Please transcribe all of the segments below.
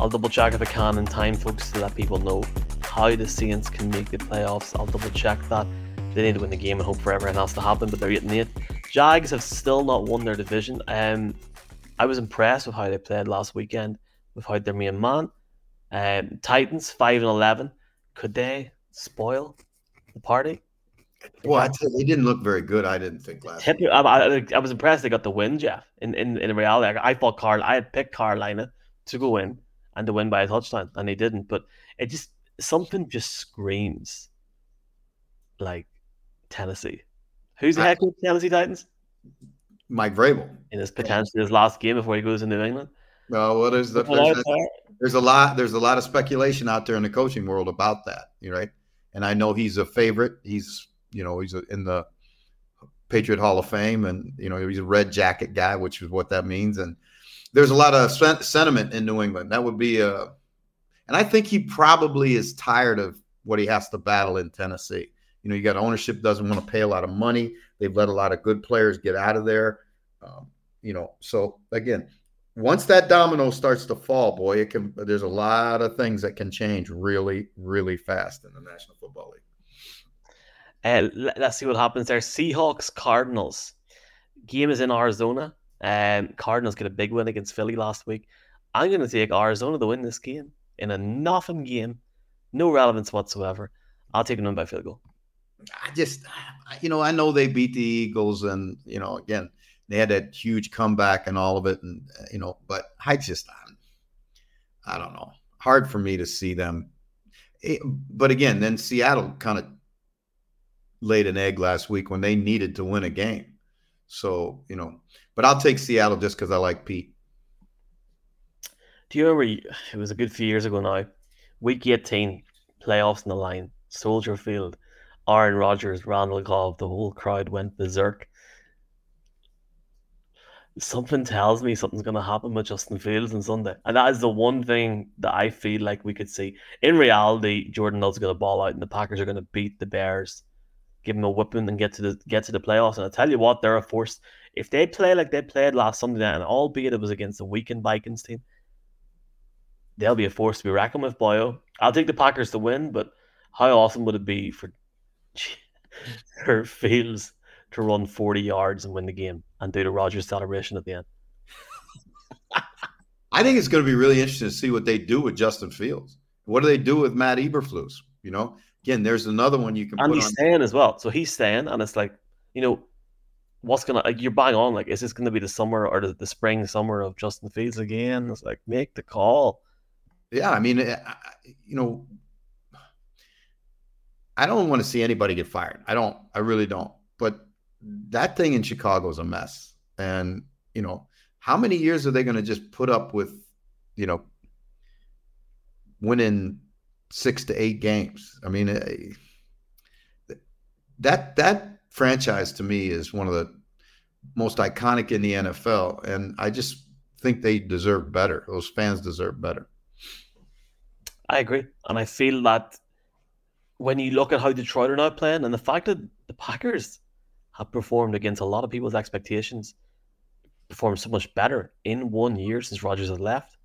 I'll double check if I can in time, folks, to let people know how the Saints can make the playoffs. I'll double check that. They need to win the game and hope for everything else to happen, but they're 8 and 8. Jags have still not won their division. Um, I was impressed with how they played last weekend without their main man. Um, Titans 5 and 11. Could they spoil the party? Well, I he didn't look very good. I didn't think last. I, I, I, was impressed they got the win, Jeff. In in, in reality, I, I thought Carl. I had picked Carolina to go in and to win by a touchdown, and they didn't. But it just something just screams like Tennessee. Who's the head coach of Tennessee Titans? Mike Vrabel. In his potentially his last game before he goes into England. No, well, there's the there's a, there's a lot there's a lot of speculation out there in the coaching world about that. You right, and I know he's a favorite. He's you know he's in the Patriot Hall of Fame, and you know he's a red jacket guy, which is what that means. And there's a lot of sentiment in New England. That would be a, and I think he probably is tired of what he has to battle in Tennessee. You know, you got ownership doesn't want to pay a lot of money. They've let a lot of good players get out of there. Um, you know, so again, once that domino starts to fall, boy, it can. There's a lot of things that can change really, really fast in the National Football League. Uh, let's see what happens there. Seahawks Cardinals game is in Arizona. Um, Cardinals get a big win against Philly last week. I'm going to take Arizona to win this game in a nothing game, no relevance whatsoever. I'll take them by field goal. I just, you know, I know they beat the Eagles, and you know, again, they had that huge comeback and all of it, and you know, but I just, I don't know, hard for me to see them. Eh, but again, then Seattle kind of laid an egg last week when they needed to win a game. So, you know, but I'll take Seattle just because I like Pete. Do you remember it was a good few years ago now? Week 18, playoffs in the line, Soldier Field, Aaron Rodgers, Randall Cobb, the whole crowd went berserk. Something tells me something's going to happen with Justin Fields on Sunday. And that is the one thing that I feel like we could see. In reality, Jordan Love's going to ball out and the Packers are going to beat the Bears give them a whipping and get to the get to the playoffs. And I tell you what, they're a force. If they play like they played last Sunday night, and albeit it was against the weakened Vikings team, they'll be a force to be reckoned with, boyo. I'll take the Packers to win, but how awesome would it be for for Fields to run 40 yards and win the game and do the Rodgers celebration at the end? I think it's going to be really interesting to see what they do with Justin Fields. What do they do with Matt Eberflus? You know, again, there's another one you can. And he's on. staying as well, so he's staying, and it's like, you know, what's gonna like you're buying on? Like, is this gonna be the summer or the, the spring summer of Justin Fields again? It's like make the call. Yeah, I mean, eh, you know, I don't want to see anybody get fired. I don't. I really don't. But that thing in Chicago is a mess, and you know, how many years are they going to just put up with, you know, winning six to eight games. I mean, uh, that that franchise to me is one of the most iconic in the NFL, and I just think they deserve better. Those fans deserve better. I agree, and I feel that when you look at how Detroit are now playing, and the fact that the Packers have performed against a lot of people's expectations, performed so much better in one year since Rodgers has left.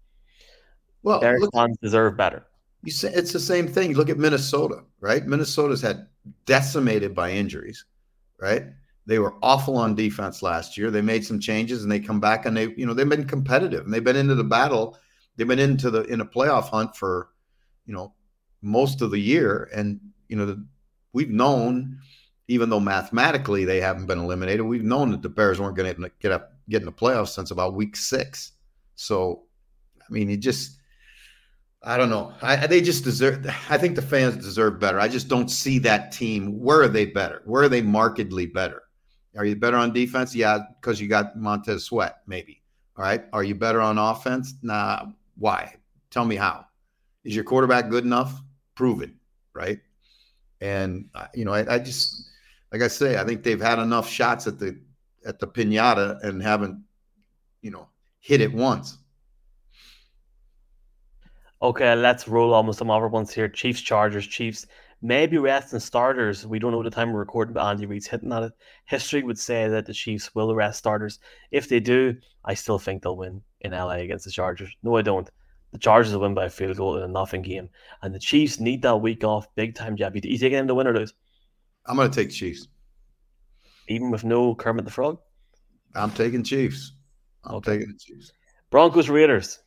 Well, their fans deserve better. You say it's the same thing. Look at Minnesota, right? Minnesota's had decimated by injuries, right? They were awful on defense last year. They made some changes and they come back and they, you know, they've been competitive and they've been into the battle. They've been into the in a playoff hunt for, you know, most of the year. And you know, the, we've known, even though mathematically they haven't been eliminated, we've known that the Bears weren't going to get up get in the playoffs since about week six. So, I mean, it just I don't know. I, they just deserve. I think the fans deserve better. I just don't see that team. Where are they better? Where are they markedly better? Are you better on defense? Yeah, because you got Montez Sweat, maybe. All right. Are you better on offense? Nah. Why? Tell me how. Is your quarterback good enough? Proven. Right. And uh, you know, I, I just like I say, I think they've had enough shots at the at the pinata and haven't, you know, hit it once. Okay, let's roll almost some other ones here. Chiefs, Chargers, Chiefs. Maybe resting starters. We don't know the time we're recording, but Andy Reid's hitting at it. History would say that the Chiefs will rest starters. If they do, I still think they'll win in LA against the Chargers. No, I don't. The Chargers will win by a field goal in a nothing game, and the Chiefs need that week off big time. Jab, you taking them to win or lose? I'm going to take Chiefs, even with no Kermit the Frog. I'm taking Chiefs. I'm okay. taking the Chiefs. Broncos Raiders.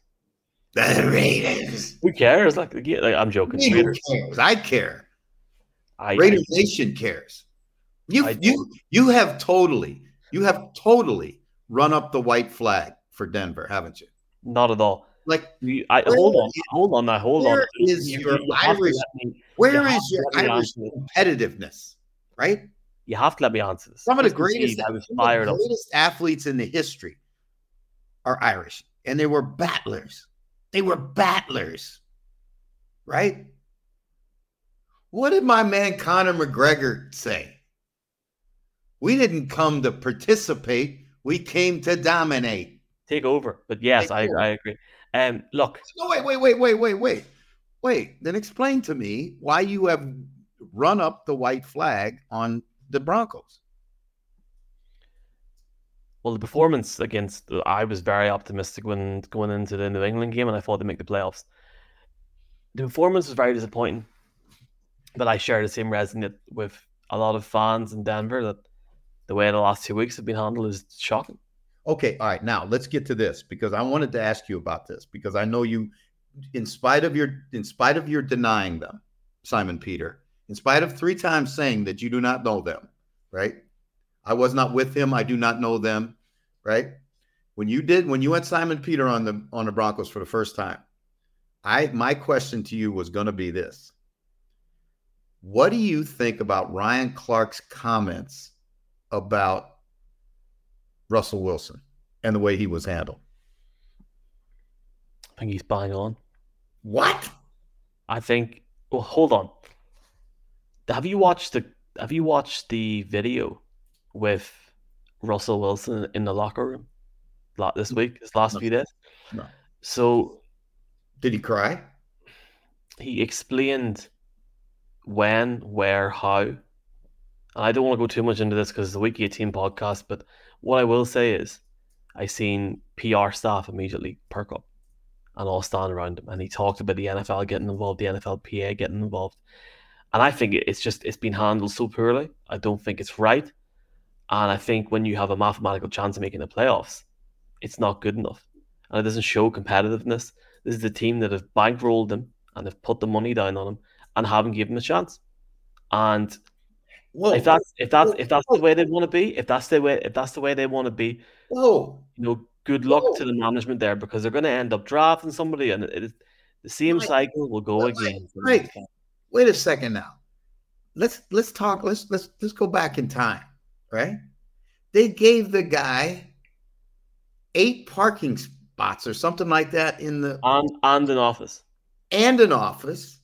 The Raiders. Who cares? Like, like I'm joking. Raiders. Cares? I care. I, Raider I, Nation cares. You you you have totally you have totally run up the white flag for Denver, haven't you? Not at all. Like you, I, hold on, hold on, now hold where on. Is you, your you Irish? Me, where is your Irish competitiveness? Right. You have to let me answer this. Some of the greatest, I was fired the greatest athletes in the history are Irish, and they were battlers. They were battlers, right? What did my man Conor McGregor say? We didn't come to participate. We came to dominate. Take over. But yes, I, I agree. Um, look. No, wait, wait, wait, wait, wait, wait. Wait. Then explain to me why you have run up the white flag on the Broncos. Well, the performance against I was very optimistic when going into the New England game, and I thought they'd make the playoffs. The performance was very disappointing, but I share the same resonance with a lot of fans in Denver that the way the last two weeks have been handled is shocking. Okay, all right. Now let's get to this because I wanted to ask you about this because I know you, in spite of your, in spite of your denying them, Simon Peter, in spite of three times saying that you do not know them, right? I was not with him. I do not know them, right? When you did, when you went Simon Peter on the on the Broncos for the first time, I my question to you was going to be this: What do you think about Ryan Clark's comments about Russell Wilson and the way he was handled? I think he's buying on. What? I think. Well, hold on. Have you watched the Have you watched the video with Russell Wilson in the locker room this week? His last no. few days. No. So, did he cry? He explained when, where, how. And I don't want to go too much into this because it's a Week 18 podcast, but what I will say is I seen PR staff immediately perk up and all stand around him. And he talked about the NFL getting involved, the NFLPA getting involved. And I think it's just it's been handled so poorly. I don't think it's right. And I think when you have a mathematical chance of making the playoffs, it's not good enough. And it doesn't show competitiveness. This is the team that have bankrolled them and have put the money down on them and haven't given them a chance. And Whoa. if that's if that's if that's the way they want to be, if that's the way if that's the way they want to be, Whoa. you know, good luck Whoa. to the management there because they're going to end up drafting somebody, and it, it the same cycle will go again. Right wait a second now. Let's let's talk. Let's let's let's go back in time, right? They gave the guy eight parking spots or something like that in the and and an office and an office,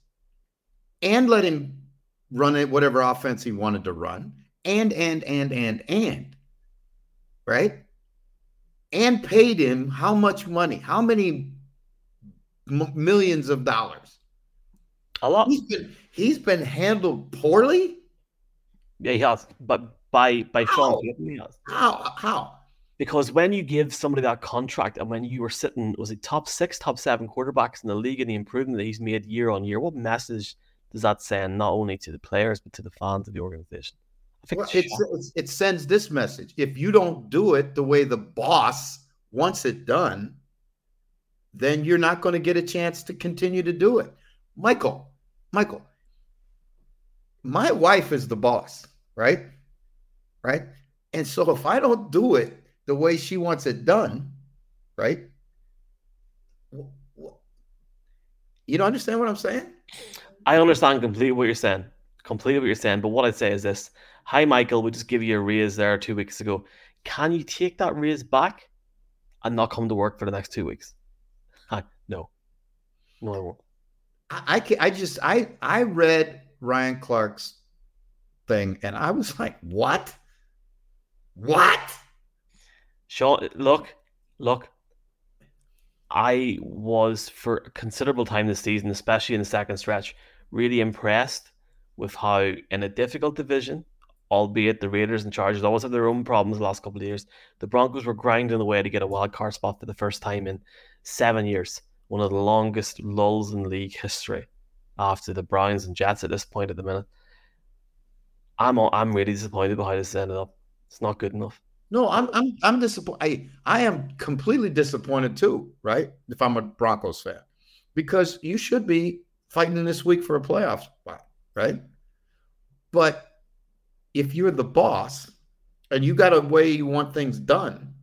and let him run it whatever offense he wanted to run, and and and and and right, and paid him how much money? How many m- millions of dollars? A lot. He's been he's been handled poorly. Yeah, he has. But by by how? Sean. How? How? Because when you give somebody that contract and when you were sitting, was it top six, top seven quarterbacks in the league and the improvement that he's made year on year, what message does that send not only to the players but to the fans of the organization? I think well, it sends this message: if you don't do it the way the boss wants it done, then you're not going to get a chance to continue to do it. Michael, Michael, my wife is the boss, right? Right. And so if I don't do it the way she wants it done, right? You don't understand what I'm saying? I understand completely what you're saying. Completely what you're saying. But what I'd say is this Hi, Michael. We just give you a raise there two weeks ago. Can you take that raise back and not come to work for the next two weeks? Hi, no. No, I won't. I, I, I just I I read Ryan Clark's thing and I was like, what? What? Sean, look, look. I was for a considerable time this season, especially in the second stretch, really impressed with how in a difficult division, albeit the Raiders and Chargers always have their own problems the last couple of years, the Broncos were grinding away to get a wild card spot for the first time in seven years one of the longest lulls in league history after the Browns and Jets at this point at the minute. I'm I'm really disappointed by how this ended up. It's not good enough. No, I'm I'm I'm disappointed. I, I am completely disappointed too, right? If I'm a Broncos fan. Because you should be fighting in this week for a playoff spot, right? But if you're the boss and you got a way you want things done,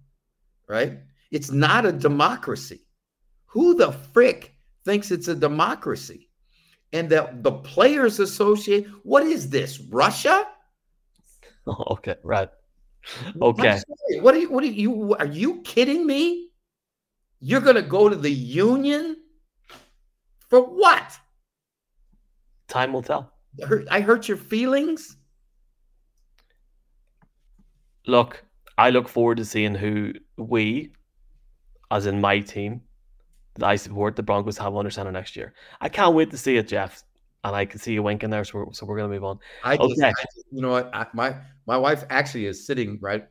right? It's not a democracy. Who the frick thinks it's a democracy? And that the players associate what is this? Russia? Oh, okay, right. Okay. What are you what are you are you kidding me? You're gonna go to the union for what? Time will tell. I hurt your feelings. Look, I look forward to seeing who we, as in my team, that I support, the Broncos have under center next year. I can't wait to see it, Jeff. And I can see you winking there, so we're, so we're going to move on. I just, okay. I just, you know what? I, my my wife actually is sitting right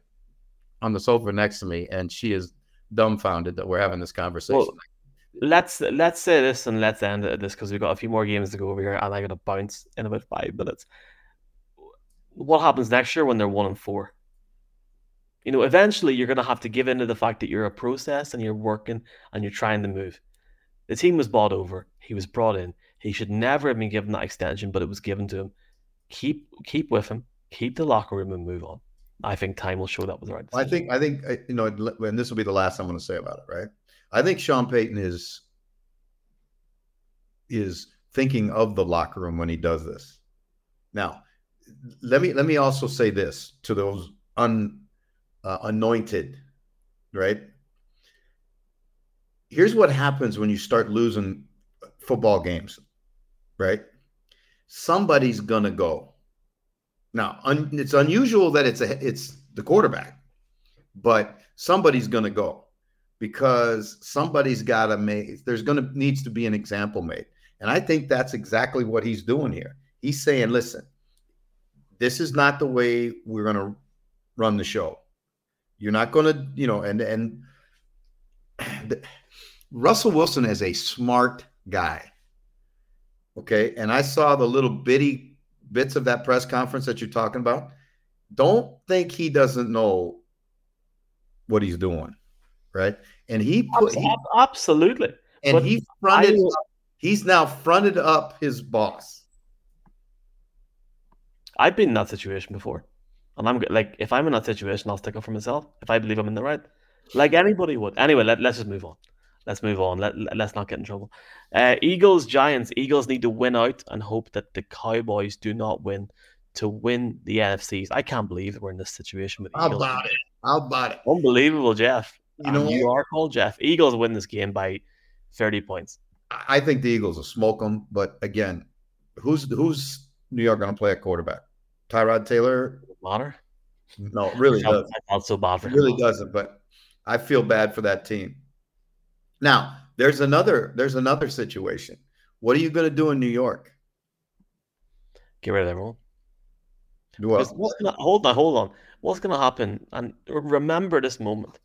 on the sofa next to me, and she is dumbfounded that we're having this conversation. Well, let's let's say this and let's end it this because we've got a few more games to go over here, and I got to bounce in about five minutes. What happens next year when they're one and four? You know, eventually you're going to have to give in to the fact that you're a process and you're working and you're trying to move. The team was bought over. He was brought in. He should never have been given that extension, but it was given to him. Keep keep with him. Keep the locker room and move on. I think time will show that was the right. Decision. I think I think uh, you know, and this will be the last I'm going to say about it. Right? I think Sean Payton is is thinking of the locker room when he does this. Now, let me let me also say this to those un uh, anointed, right? Here's what happens when you start losing football games, right? Somebody's gonna go. Now, un, it's unusual that it's a it's the quarterback, but somebody's gonna go because somebody's got to make. There's gonna needs to be an example made, and I think that's exactly what he's doing here. He's saying, "Listen, this is not the way we're gonna run the show. You're not to, you know, and and Russell Wilson is a smart guy. Okay, and I saw the little bitty bits of that press conference that you're talking about. Don't think he doesn't know what he's doing, right? And he put he, absolutely, and but he fronted. I, he's now fronted up his boss. I've been in that situation before. And I'm like, if I'm in that situation, I'll stick up for myself. If I believe I'm in the right, like anybody would. Anyway, let, let's just move on. Let's move on. Let, let, us not get in trouble. Uh, Eagles, Giants. Eagles need to win out and hope that the Cowboys do not win to win the NFCs. I can't believe we're in this situation with How Eagles. about it? How about it? Unbelievable, Jeff. You know, you are called Jeff. Eagles win this game by 30 points. I think the Eagles will smoke them, but again, who's who's New York going to play at quarterback? Tyrod Taylor matter. No, really doesn't. Not so bad for him. really doesn't, but I feel bad for that team. Now, there's another there's another situation. What are you going to do in New York? Get rid of everyone. Well, what's gonna, hold on, hold on. What's going to happen? And remember this moment.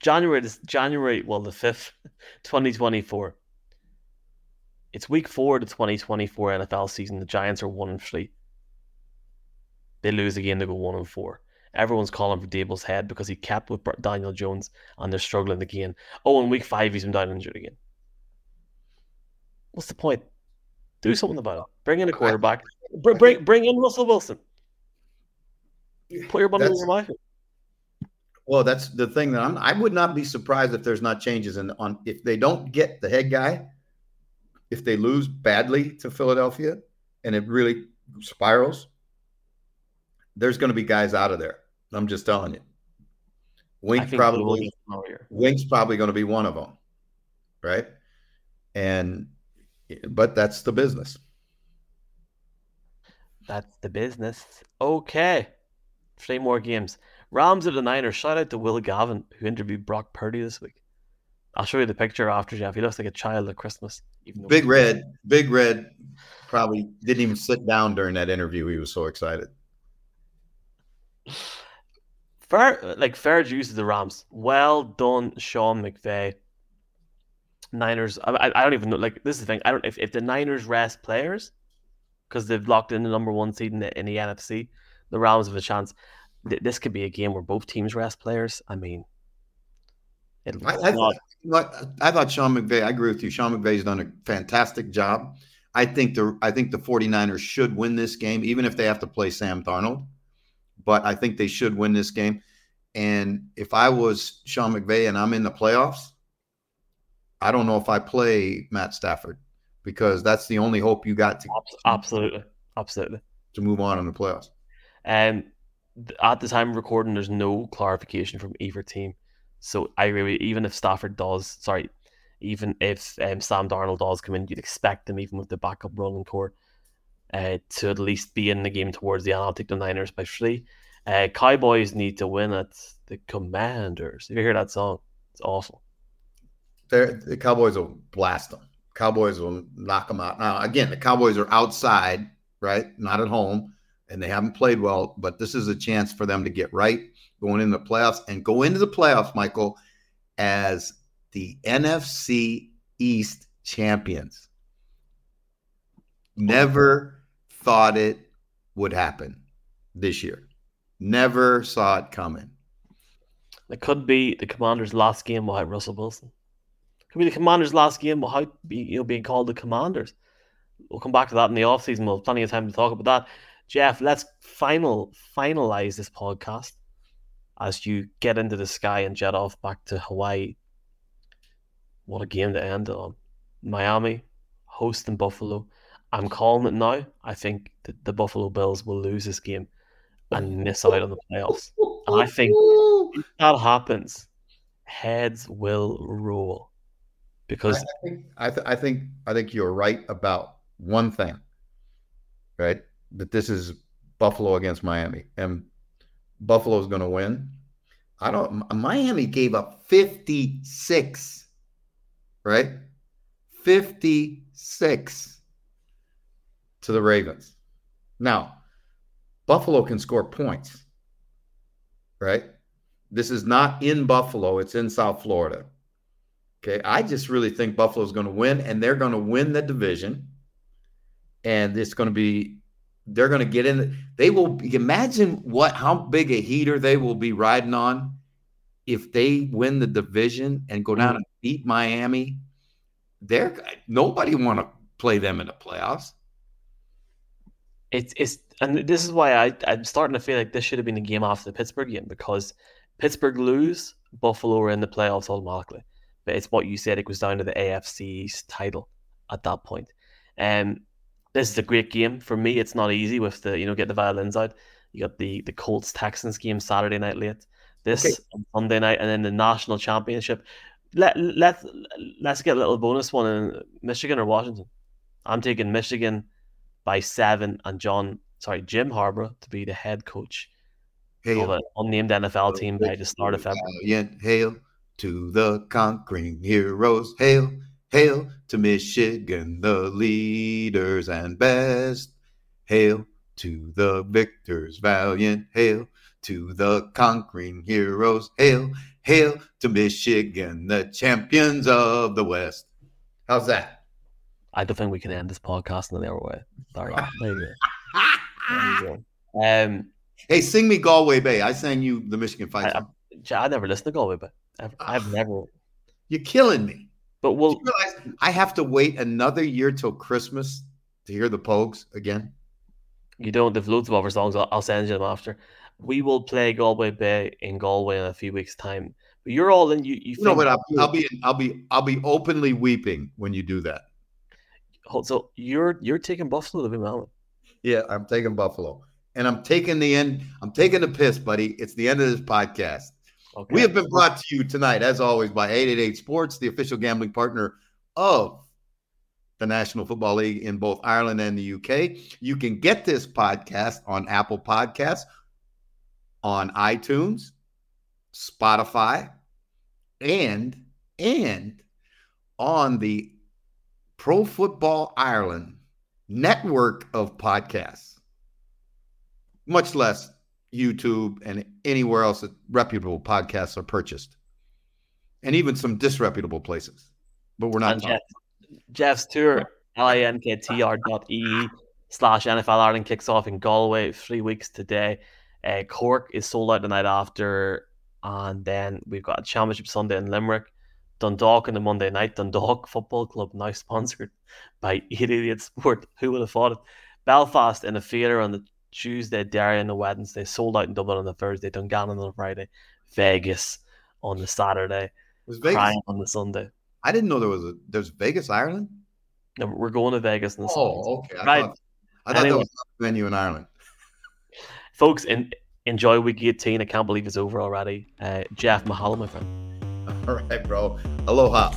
January, this January, well, the fifth, twenty twenty four. It's week four of the twenty twenty four NFL season. The Giants are one and three. They lose again, they go one and four. Everyone's calling for Daboll's head because he kept with Daniel Jones and they're struggling again. Oh, in week five, he's been down injured again. What's the point? Do something about it. Bring in a quarterback. Bring bring, bring in Russell Wilson. Put your money in your mouth. Well, that's the thing that I'm, I would not be surprised if there's not changes in on if they don't get the head guy, if they lose badly to Philadelphia and it really spirals, there's going to be guys out of there. I'm just telling you. Wink probably Wink's probably going to be one of them, right? And but that's the business. That's the business. Okay, three more games. Rams of the Niners. Shout out to Will Gavin who interviewed Brock Purdy this week. I'll show you the picture after Jeff. He looks like a child at Christmas. Big Red, Big Red, probably didn't even sit down during that interview. He was so excited. Fair, like fair juice to the Rams. Well done, Sean McVay. Niners. I, I don't even know. Like this is the thing. I don't if, if the Niners rest players because they've locked in the number one seed in the, in the NFC, the Rams have a chance. Th- this could be a game where both teams rest players. I mean, I, I, thought, I thought Sean McVay. I agree with you. Sean McVay's done a fantastic job. I think the I think the 49ers should win this game, even if they have to play Sam Darnold. But I think they should win this game. And if I was Sean McVay and I'm in the playoffs, I don't know if I play Matt Stafford because that's the only hope you got to absolutely, absolutely to move on in the playoffs. And um, at the time of recording, there's no clarification from either team. So I agree. Even if Stafford does, sorry, even if um, Sam Darnold does come in, you'd expect them, even with the backup running core, uh, to at least be in the game towards the end. I'll take the Niners by three. Uh, Cowboys need to win at the Commanders. If you hear that song, it's awful. They're, the Cowboys will blast them. Cowboys will knock them out. Now, again, the Cowboys are outside, right? Not at home, and they haven't played well, but this is a chance for them to get right going into the playoffs and go into the playoffs, Michael, as the NFC East champions. Never thought it would happen this year. Never saw it coming. It could be the Commanders' last game without Russell Wilson. Could be the Commanders' last game without you know, being called the Commanders. We'll come back to that in the offseason. We'll have plenty of time to talk about that. Jeff, let's final finalize this podcast as you get into the sky and jet off back to Hawaii. What a game to end on. Miami hosting Buffalo. I'm calling it now. I think that the Buffalo Bills will lose this game and miss out on the playoffs. And I think if that happens, heads will roll because I think I, th- I think I think you're right about one thing, right? That this is Buffalo against Miami, and Buffalo's going to win. I don't. Miami gave up 56, right? 56 to the Ravens. Now, Buffalo can score points, right? This is not in Buffalo, it's in South Florida. Okay. I just really think Buffalo's going to win, and they're going to win the division. And it's going to be, they're going to get in. They will imagine what, how big a heater they will be riding on if they win the division and go down and beat Miami. They're nobody want to play them in the playoffs. It's it's and this is why I I'm starting to feel like this should have been a game after the Pittsburgh game because Pittsburgh lose, Buffalo are in the playoffs automatically but it's what you said. It goes down to the AFC's title at that point. Um, this is a great game for me. It's not easy with the you know get the violins out. You got the the Colts Texans game Saturday night late. This okay. Sunday night, and then the national championship. Let let let's get a little bonus one in Michigan or Washington. I'm taking Michigan by seven, and John, sorry, Jim Harbaugh to be the head coach hail. of an unnamed NFL team by the start of February. Hail to the conquering heroes. Hail, hail to Michigan, the leaders and best. Hail to the victors, valiant. Hail to the conquering heroes. Hail, hail to Michigan, the champions of the West. How's that? I don't think we can end this podcast in the other way. Sorry. Um, hey, sing me Galway Bay. I sang you the Michigan fight. I, I, I never listened to Galway Bay. I've, I've never. You're killing me. But we'll. I have to wait another year till Christmas to hear the Pogues again. You don't. There's loads of other songs. I'll, I'll send you them after. We will play Galway Bay in Galway in a few weeks' time. But you're all in. You, you, you know, but I'll, I'll be, I'll be, I'll be openly weeping when you do that. So you're you're taking Buffalo to be Melbourne. Yeah, I'm taking Buffalo, and I'm taking the end. I'm taking the piss, buddy. It's the end of this podcast. Okay. We have been brought to you tonight, as always, by 888 Sports, the official gambling partner of the National Football League in both Ireland and the UK. You can get this podcast on Apple Podcasts, on iTunes, Spotify, and and on the Pro Football Ireland network of podcasts. Much less YouTube, and anywhere else that reputable podcasts are purchased, and even some disreputable places. but we're not. Jeff, Jeff's tour, linktr dot e slash NFL Ireland kicks off in Galway three weeks today. Uh, Cork is sold out the night after, and then we've got a championship Sunday in Limerick. Dundalk on the Monday night. Dundalk Football Club now sponsored by Idiot Sport. Who would have thought it? Belfast in the theatre on the Tuesday, Derry on the Wednesday, sold out in Dublin on the Thursday, Dungannon on the Friday, Vegas on the Saturday, Was Vegas? On the Sunday. I didn't know there was a. There's Vegas, Ireland. No, we're going to Vegas on the Sunday. Oh, okay. I Right. thought, I thought Anyway. that was a venue in Ireland. Folks, in, enjoy week 18. I can't believe it's over already. Uh, Jeff Mahalo, my friend. All right, bro. Aloha.